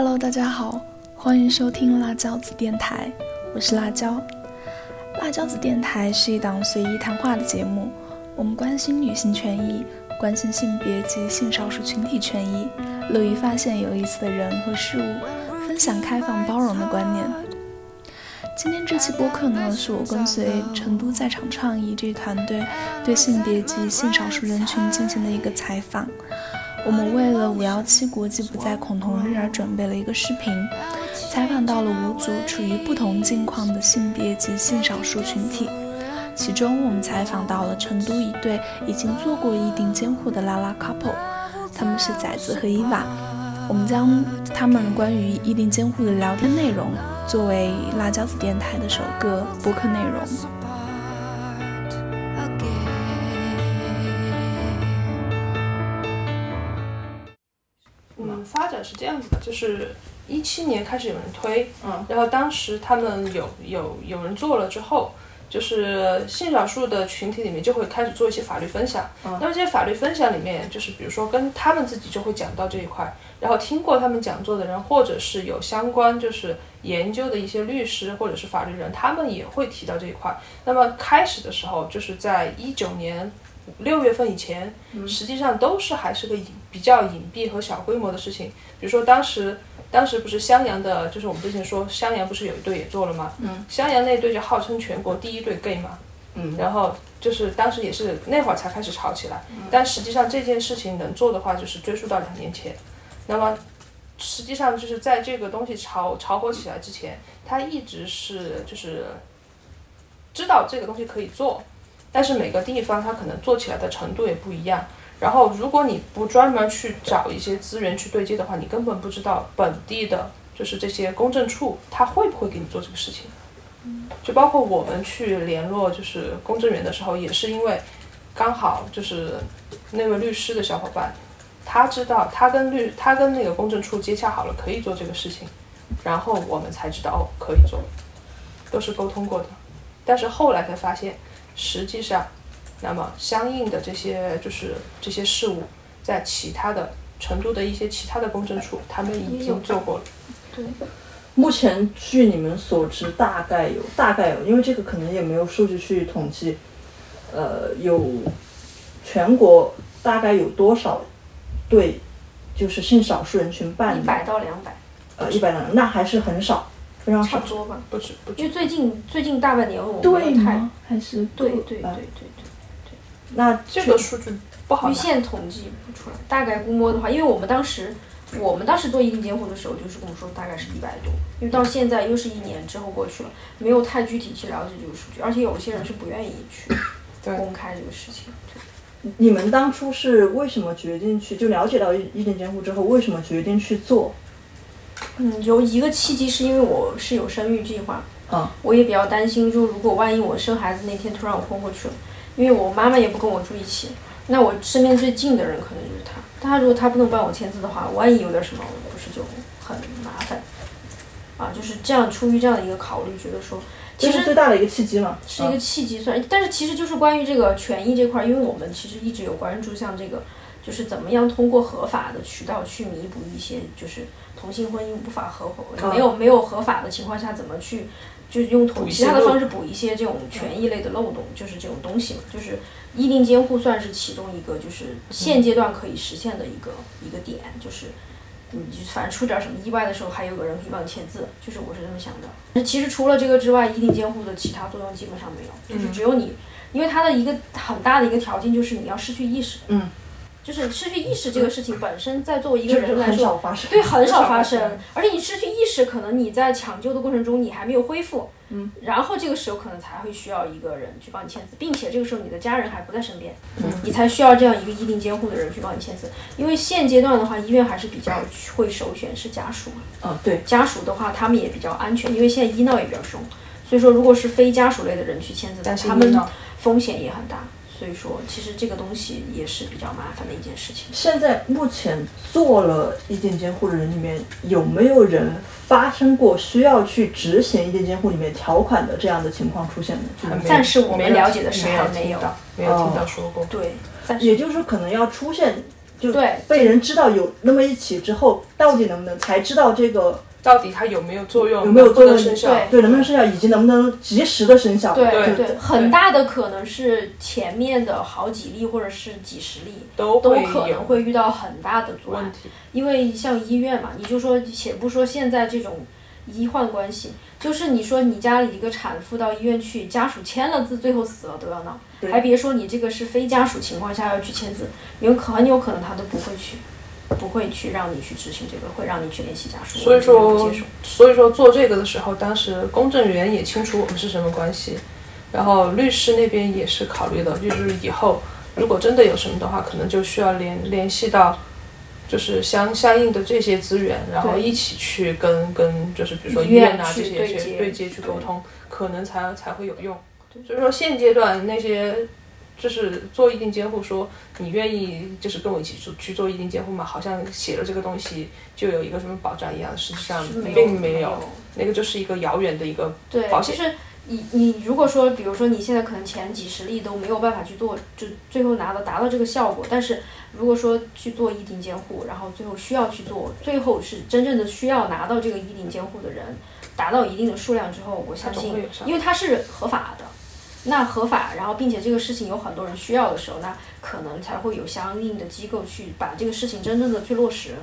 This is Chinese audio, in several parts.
Hello，大家好，欢迎收听辣椒子电台，我是辣椒。辣椒子电台是一档随意谈话的节目，我们关心女性权益，关心性别及性少数群体权益，乐于发现有意思的人和事物，分享开放包容的观念。今天这期播客呢，是我跟随成都在场创意这一团队对性别及性少数人群进行的一个采访。我们为了五幺七国际不再恐同日而准备了一个视频，采访到了五组处于不同境况的性别及性少数群体。其中，我们采访到了成都一对已经做过异定监护的拉拉 couple，他们是崽子和伊娃。我们将他们关于异定监护的聊天内容作为辣椒子电台的首个播客内容。就是一七年开始有人推，嗯，然后当时他们有有有人做了之后，就是性少数的群体里面就会开始做一些法律分享，嗯，那么这些法律分享里面，就是比如说跟他们自己就会讲到这一块，然后听过他们讲座的人，或者是有相关就是研究的一些律师或者是法律人，他们也会提到这一块。那么开始的时候，就是在一九年。六月份以前，实际上都是还是个隐比较隐蔽和小规模的事情。比如说当时，当时不是襄阳的，就是我们之前说襄阳不是有一队也做了吗？嗯。襄阳那队就号称全国第一队 gay 嘛。嗯。然后就是当时也是那会儿才开始吵起来，但实际上这件事情能做的话，就是追溯到两年前。那么实际上就是在这个东西炒炒火起来之前，他一直是就是知道这个东西可以做。但是每个地方它可能做起来的程度也不一样，然后如果你不专门去找一些资源去对接的话，你根本不知道本地的，就是这些公证处他会不会给你做这个事情。就包括我们去联络就是公证员的时候，也是因为刚好就是那位律师的小伙伴，他知道他跟律他跟那个公证处接洽好了可以做这个事情，然后我们才知道哦可以做，都是沟通过的，但是后来才发现。实际上，那么相应的这些就是这些事物，在其他的成都的一些其他的公证处，他们已经做过了。对，目前据你们所知，大概有大概有，因为这个可能也没有数据去统计，呃，有全国大概有多少对，就是性少数人群办理一百到两百，呃，一百两，那还是很少。差不多吧，不止，不止。因为最近最近大半年我对太还是对对对对对对。那这个数据不好。预线统计不出来，大概估摸的话，因为我们当时我们当时做异定监护的时候，就是跟我说大概是一百多，因为到现在又是一年之后过去了，没有太具体去了解这个数据，而且有些人是不愿意去公开这个事情。你们当初是为什么决定去？就了解到异定监护之后，为什么决定去做？嗯，有一个契机是因为我是有生育计划，嗯，我也比较担心，就如果万一我生孩子那天突然我昏过去了，因为我妈妈也不跟我住一起，那我身边最近的人可能就是他，他如果他不能帮我签字的话，万一有点什么，不是就很麻烦，啊，就是这样，出于这样的一个考虑，觉得说，其实最大的一个契机嘛，是一个契机算，但是其实就是关于这个权益这块，因为我们其实一直有关注像这个，就是怎么样通过合法的渠道去弥补一些就是。同性婚姻无法合伙，没有没有合法的情况下，怎么去就用同其他的方式补一些这种权益类的漏洞，就是这种东西嘛，就是异定监护算是其中一个，就是现阶段可以实现的一个一个点，就是你反正出点什么意外的时候，还有个人可以帮你签字，就是我是这么想的。那其实除了这个之外，异定监护的其他作用基本上没有，就是只有你，因为它的一个很大的一个条件就是你要失去意识。嗯。就是失去意识这个事情本身，在作为一个人来说，对很少发生。而且你失去意识，可能你在抢救的过程中你还没有恢复，嗯，然后这个时候可能才会需要一个人去帮你签字，并且这个时候你的家人还不在身边，嗯，你才需要这样一个医定监护的人去帮你签字。因为现阶段的话，医院还是比较会首选是家属嘛，嗯，对，家属的话他们也比较安全，因为现在医闹也比较凶，所以说如果是非家属类的人去签字，他们风险也很大。所以说，其实这个东西也是比较麻烦的一件事情。现在目前做了意见监护的人里面，有没有人发生过需要去执行意见监护里面条款的这样的情况出现呢？暂时我们了解的是还没有，没有听到说过。对，也就是说可能要出现就被人知道有那么一起之后，到底能不能才知道这个到底它有没有作用，有没有作用？对对能不能生效，以及能不能及时的生效。对对对，很大的可能是前面的好几例或者是几十例都都可能会遇到很大的阻碍问。题。因为像医院嘛，你就说，且不说现在这种医患关系，就是你说你家里一个产妇到医院去，家属签了字，最后死了都要闹，还别说你这个是非家属情况下要去签字，有可很有可能他都不会去，不会去让你去执行这个，会让你去联系家属，所以说。，所以说做这个的时候，当时公证员也清楚我们是什么关系，然后律师那边也是考虑的，就是以后如果真的有什么的话，可能就需要联联系到。就是相相应的这些资源，然后一起去跟跟就是比如说医医院院啊这些去对接对接去沟通，可能才才会有用。所以说现阶段那些就是做意定监护说你愿意就是跟我一起去去做意定监护吗？好像写了这个东西就有一个什么保障一样，实际上没并没没有那个就是一个遥远的一个对，保险。就是你你如果说，比如说你现在可能前几十例都没有办法去做，就最后拿到达到这个效果，但是如果说去做一定监护，然后最后需要去做，最后是真正的需要拿到这个一定监护的人达到一定的数量之后，我相信因为它是合法的。那合法，然后并且这个事情有很多人需要的时候，那可能才会有相应的机构去把这个事情真正的去落实。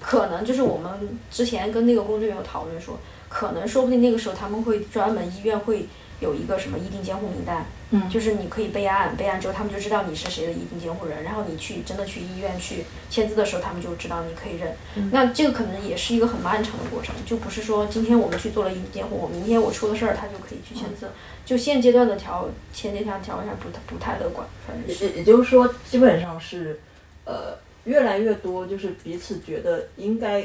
可能就是我们之前跟那个工作人员讨论说，可能说不定那个时候他们会专门医院会有一个什么意定监护名单，嗯就是你可以备案，备案之后他们就知道你是谁的意定监护人，然后你去真的去医院去签字的时候，他们就知道你可以认。那这个可能也是一个很漫长的过程，就不是说今天我们去做了一定监护，我明天我出了事儿他就可以去签字。就现阶段的条前这条条件下不太不太乐观，反正是。也也就是说，基本上是，呃，越来越多就是彼此觉得应该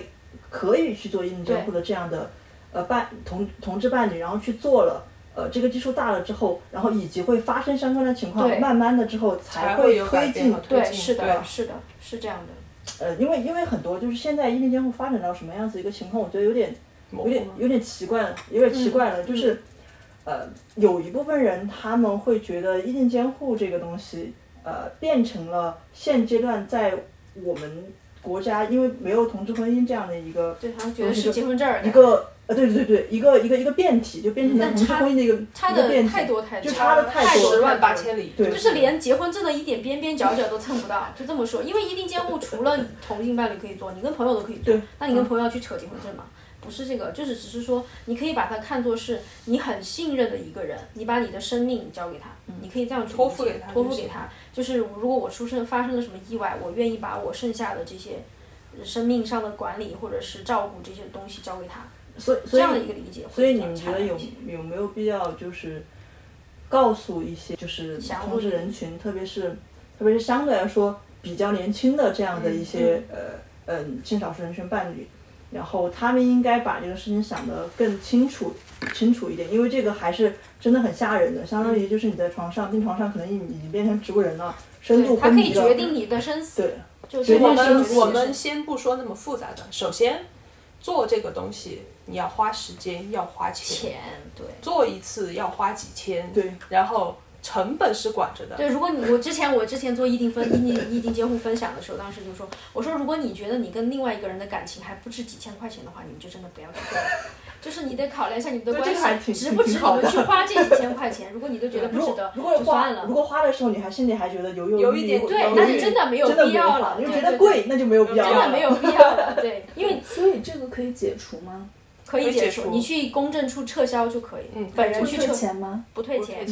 可以去做意定监护的这样的呃伴同同志伴侣，然后去做了。呃，这个基数大了之后，然后以及会发生相关的情况，慢慢的之后才会推进推对，进是的，是的，是这样的。呃，因为因为很多就是现在意定监护发展到什么样子一个情况，我觉得有点有点有点奇怪了，有点奇怪了，就是呃，有一部分人他们会觉得意定监护这个东西，呃，变成了现阶段在我们国家，因为没有同志婚姻这样的一个对，他们觉得是结婚证儿一个呃，对对对，一个一个一个变体，就变成了同志但差婚姻的一个差的变体，太多太多，就差的太多十万八千里，对就是连结婚证的一点边边角角都蹭不到，就这么说。因为一定监护除了同性伴侣可以做，你跟朋友都可以做对。那你跟朋友要去扯结婚证吗？不是这个，就是只是说，你可以把它看作是你很信任的一个人，你把你的生命交给他，你可以这样去托付给他托付给他。就是如果我出生发生了什么意外，我愿意把我剩下的这些生命上的管理或者是照顾这些东西交给他，这所以所以样的一个理解会所以你们觉得有有没有必要就是告诉一些就是同志人群，特别是特别是相对来说比较年轻的这样的一些、呃嗯性少数人群伴侣，然后他们应该把这个事情想得更清楚清楚一点，因为这个还是真的很吓人的，相当于就是你在床上病床上可能已已经变成植物人了，深度对，它可以昏迷了。决定你的生死。对，就决定我们我们先不说那么复杂的，首先做这个东西你要花时间，要花钱，钱，对。做一次要花几千，对，然后成本是管着的，对，如果你我之前我之前做议定分议定议定监护分享的时候，当时就说，我说如果你觉得你跟另外一个人的感情还不值几千块钱的话，你们就真的不要去做了。就是你得考量一下你们的关系值不值你们去花这几千块钱。如果你都觉得不值得，如果花就算了如。果花的时候你还心里还觉得犹犹豫豫有一点对，那就真的没有必要了，因为对对觉得贵，那就没有必要了。真的没有必要了。对，因为 所以这个可以解除吗？可以解除，你去公证处撤销就可以。嗯本人去撤钱吗？不退钱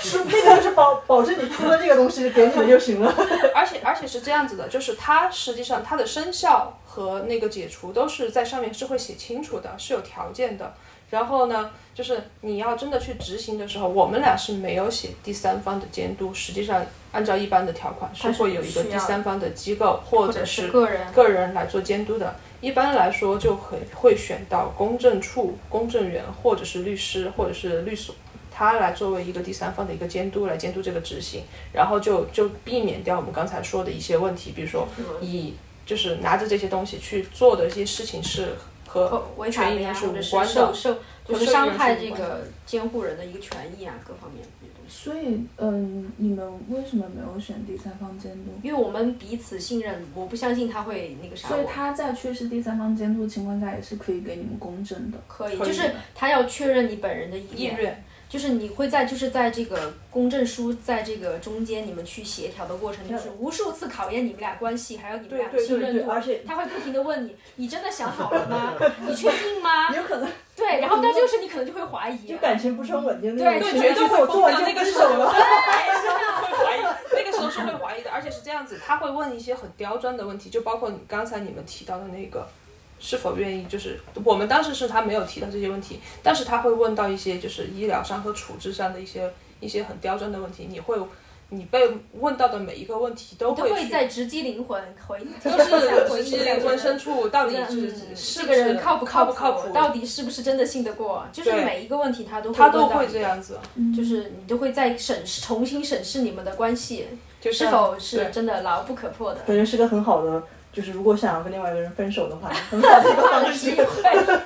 是那个就是保保证你出了这个东西给你们就行了。而且而且是这样子的，就是它实际上它的生效和那个解除都是在上面是会写清楚的，是有条件的。然后呢，就是你要真的去执行的时候，我们俩是没有写第三方的监督，实际上按照一般的条款是会有一个第三方的机构或者是个人个人来做监督的。一般来说，就会会选到公证处、公证员或者是律师或者是律所，他来作为一个第三方的一个监督来监督这个执行，然后就就避免掉我们刚才说的一些问题，比如说以就是拿着这些东西去做的一些事情是和违法的呀，权益是无或者是关的。受受就是伤害这个监护人的一个权益啊，各方面的东西。所以，嗯，你们为什么没有选第三方监督？因为我们彼此信任，我不相信他会那个啥。所以他在缺失第三方监督的情况下，也是可以给你们公证的。可以，就是他要确认你本人的意愿，意愿，就是你会在就是在这个公证书在这个中间你们去协调的过程，就是无数次考验你们俩关系，还有你们俩的对对对对，信任度。而且他会不停的问你，你真的想好了吗？你确定吗？有可能对，然后到这个时候你可能就会怀疑就。感情不是很稳定那对种，对绝对会我做完就那个时候分手了。会怀疑，那个时候是会怀疑的，而且是这样子，他会问一些很刁钻的问题，就包括你刚才你们提到的那个。是否愿意？就是我们当时是他没有提到这些问题，但是他会问到一些就是医疗上和处置上的一些一些很刁钻的问题。你会，你被问到的每一个问题都都会去会在直击灵魂回，都回是直击灵魂深处到底是嗯，是是个人靠不靠不靠谱，到底是不是真的信得过？就是每一个问题他都他都会这样子，就是你都会在审视、重新审视你们的关系就是是否是真的牢不可破的。感觉是个很好的，就是如果想要跟另外一个人分手的话，很好的一个方式。机会。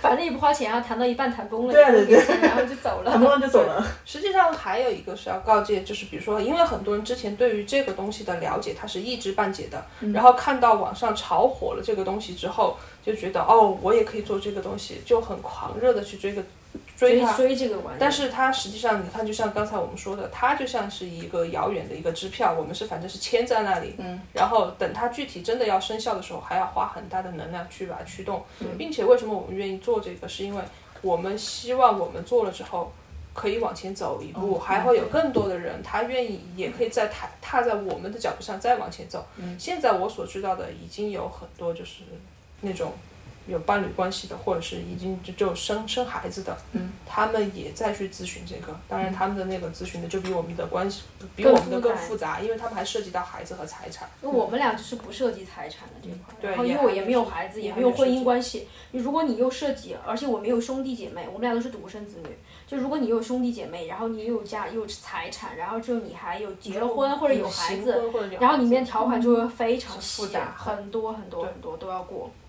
反正也不花钱啊，谈到一半谈崩了，对啊对对然后就走了。谈崩了就走了。实际上还有一个是要告诫，就是比如说，因为很多人之前对于这个东西的了解，他是一知半解的，然后看到网上炒火了这个东西之后，就觉得哦，我也可以做这个东西，就很狂热的去追个追它。追追这个玩意儿，但是它实际上，你看，就像刚才我们说的，它就像是一个遥远的一个支票，我们是反正是签在那里，嗯，然后等它具体真的要生效的时候，还要花很大的能量去把它驱动，并且为什么我们愿意做这个，是因为我们希望我们做了之后。可以往前走一步，还会有更多的人，他愿意也可以在踏踏在我们的脚步上再往前走。现在我所知道的已经有很多就是那种有伴侣关系的，或者是已经就就生生孩子的，嗯，他们也在去咨询这个。当然，他们的那个咨询的就比我们的关系比我们的更复复杂，因为他们还涉及到孩子和财产。因为我们俩就是不涉及财产的这一块，对然后因为我也没有孩子，也也没有婚姻关系。如果你又涉及，而且我没有兄弟姐妹，我们俩都是独生子女。就如果你有兄弟姐妹，然后你又有家又有财产，然后之后你还有结了婚或者有孩子，然后里面条款就会非常细复杂很多很多对很多都要过。嗯，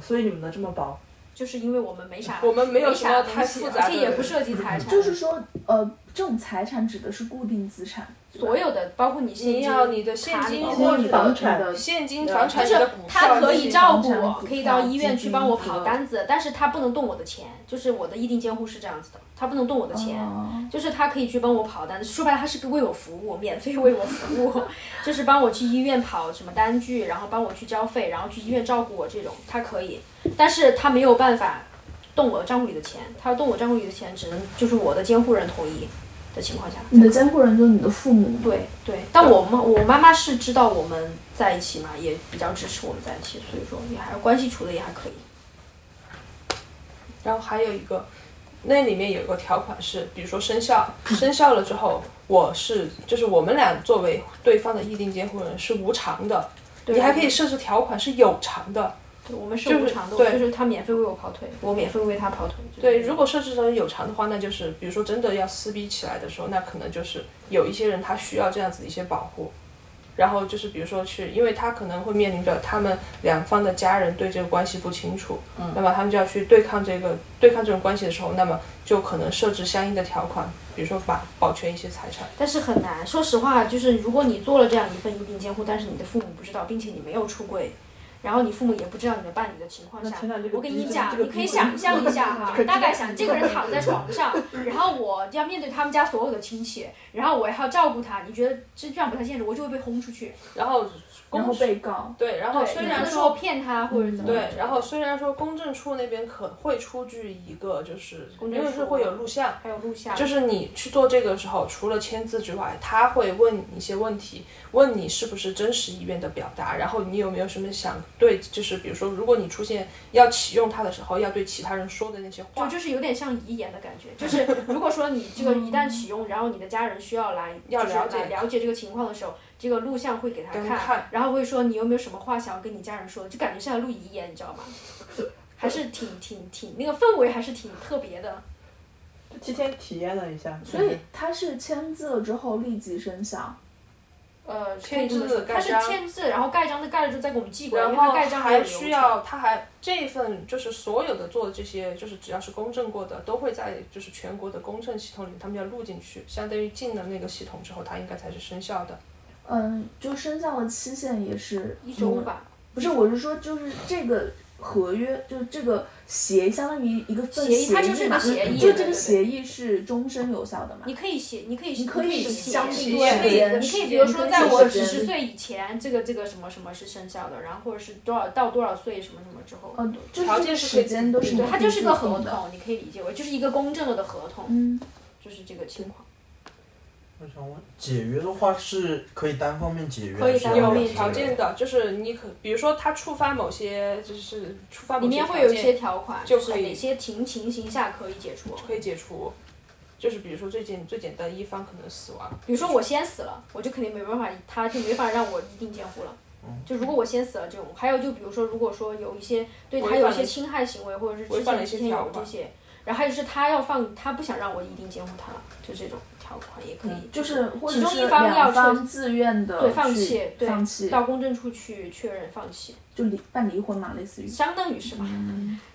所以你们的这么薄，就是因为我们没啥，我们没有什么啥太复杂而且也的不涉及财产，就是说，呃，这种财产指的是固定资产，所有的，包括你现金、你要你的现金卡里或者你房产的现金、房产、就是你的股他可以照顾我，可以到医院去帮我跑单子，但是他不能动我的钱，就是我的意定监护是这样子的，他不能动我的钱，哦。就是他可以去帮我跑单子，说白了他是个为我服务，免费为我服务，就是帮我去医院跑什么单据，然后帮我去交费，然后去医院照顾我这种，他可以，但是他没有办法动我账户里的钱，他要动我账户里的钱，只能就是我的监护人同意的情况下。你的监护人就是你的父母，对对，但我妈我妈妈是知道我们在一起嘛，也比较支持我们在一起，所以说也还关系处的也还可以。然后还有一个，那里面有一个条款是，比如说生效，生效了之后，我是就是我们俩作为对方的意定监护人是无偿的，你还可以设置条款是有偿的。对我们是就是无偿的，对就是他免费为我跑腿，我免费为他跑腿。对，如果设置成有偿的话，那就是比如说真的要撕逼起来的时候，那可能就是有一些人他需要这样子的一些保护。然后就是比如说去，因为他可能会面临着他们两方的家人对这个关系不清楚，嗯，那么他们就要去对抗这个对抗这种关系的时候，那么就可能设置相应的条款，比如说把保全一些财产。但是很难，说实话，就是如果你做了这样一份一并监护，但是你的父母不知道，并且你没有出柜，然后你父母也不知道你的伴侣的情况下我跟你讲，你可以想象一下哈，大概想这个人躺在床上，然后我要面对他们家所有的亲戚，然后我还要照顾他，你觉得这这样不太现实，我就会被轰出去。然后公然后被告，对，然后，虽然说说骗他或者怎么对，然后虽然说公证处那边可会出具一个，就是公证书因为是会有录像，还有录像，就是你去做这个的时候，除了签字之外，他会问你一些问题，问你是不是真实意愿的表达，然后你有没有什么想对，就是比如说，如果你出现要启用它的时候，要对其他人说的那些话，就就是有点像遗言的感觉，就是如果说你这个一旦启用，然后你的家人需要来 要了解了解这个情况的时候，这个录像会给他看，看然后会说你有没有什么话想要跟你家人说的，就感觉像录遗言，你知道吗？还是挺挺挺那个氛围还是挺特别的。提前体验了一下，所以他是签字了之后立即生效。呃，签字盖章签字，然后盖章的盖了之后再给我们寄过来，然后盖章还需要，他还这一份就是所有的做的这些，就是只要是公证过的，都会在就是全国的公证系统里，他们要录进去，相当于进了那个系统之后，它应该才是生效的。嗯，就生效的期限也是一周吧。不是，我是说，就是这个合约，就是这个协，相当于一个份协议它就是议嘛，个协议就这个协议是终身有效的嘛？你可以写，你可以，你可以写相对你可以，你可以，比如说，在我几十岁以前，这个这个什么什么是生效的，然后或者是多少到多少岁什么什么之后，条件是都是对，你它就是个合。同，你可以理解为就是一个公证了的合同，嗯，就是这个情况。我想问，解约的话是可以单方面解约，可以有条件的，就是你可，比如说他触发某些，就是触发某些里面会有一些条款，就是可以哪些情情形下可以解除。可以解除。就是比如说最简最简单，一方可能死亡，比如说我先死了，我就肯定没办法，他就没法让我一定监护了。就如果我先死了这种，还有就比如说，如果说有一些对他有一些侵害行为，或者是之违反了一些前之前条款有这些，然后还有就是他要放，他不想让我一定监护他了，就这种条款也可以。嗯就是或其中者是一方要两方自愿的对放弃，对放弃，到公证处去确认放弃，就离办离婚嘛，类似于。相当于是吧？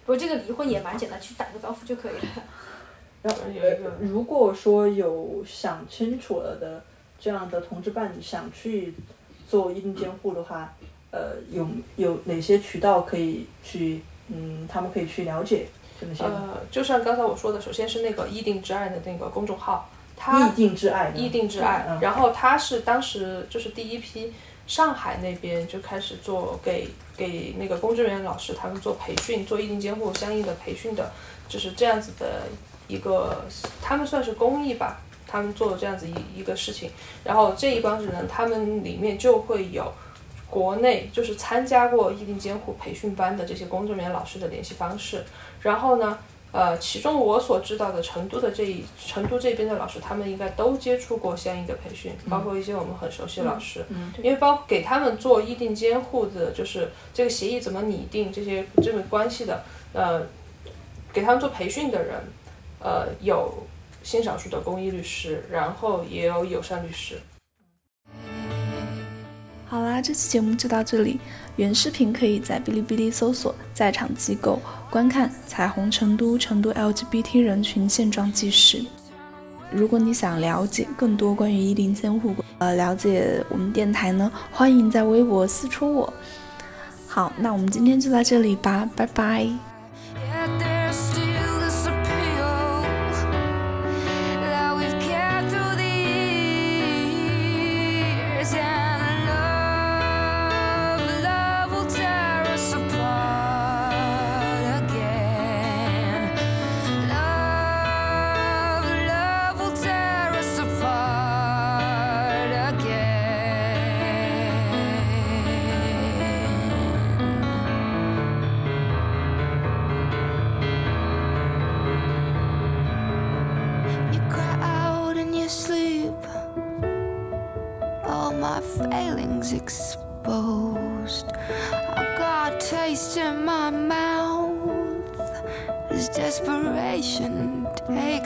不过这个离婚也蛮简单，去打个招呼就可以了。然后有一个如果说有想清楚了的这样的同志伴侣想去做一定监护的话，呃，有有哪些渠道可以去，嗯，他们可以去了解些呃，就像刚才我说的，首先是那个一定之爱的那个公众号，它意定之爱呢，意定之爱，嗯。然后他是当时就是第一批上海那边就开始做给给那个公证员老师他们做培训，做意定监护相应的培训的，就是这样子的一个，他们算是公益吧，他们做这样子一一个事情，然后这一帮子人他们里面就会有。国内就是参加过意定监护培训班的这些公证员老师的联系方式，然后呢，呃，其中我所知道的成都的这一成都这边的老师，他们应该都接触过相应的培训，包括一些我们很熟悉的老师，嗯因为包给他们做议定监护的，就是这个协议怎么拟定这些这个关系的，呃，给他们做培训的人，呃，有新少数的公益律师，然后也有友善律师。好啦，这期节目就到这里。原视频可以在哔哩哔哩搜索“在场机构”观看《彩虹成都成都 LGBT 人群现状纪实》。如果你想了解更多关于一定监护，呃，了解我们电台呢，欢迎在微博私戳我。好，那我们今天就到这里吧，拜拜。shouldn't take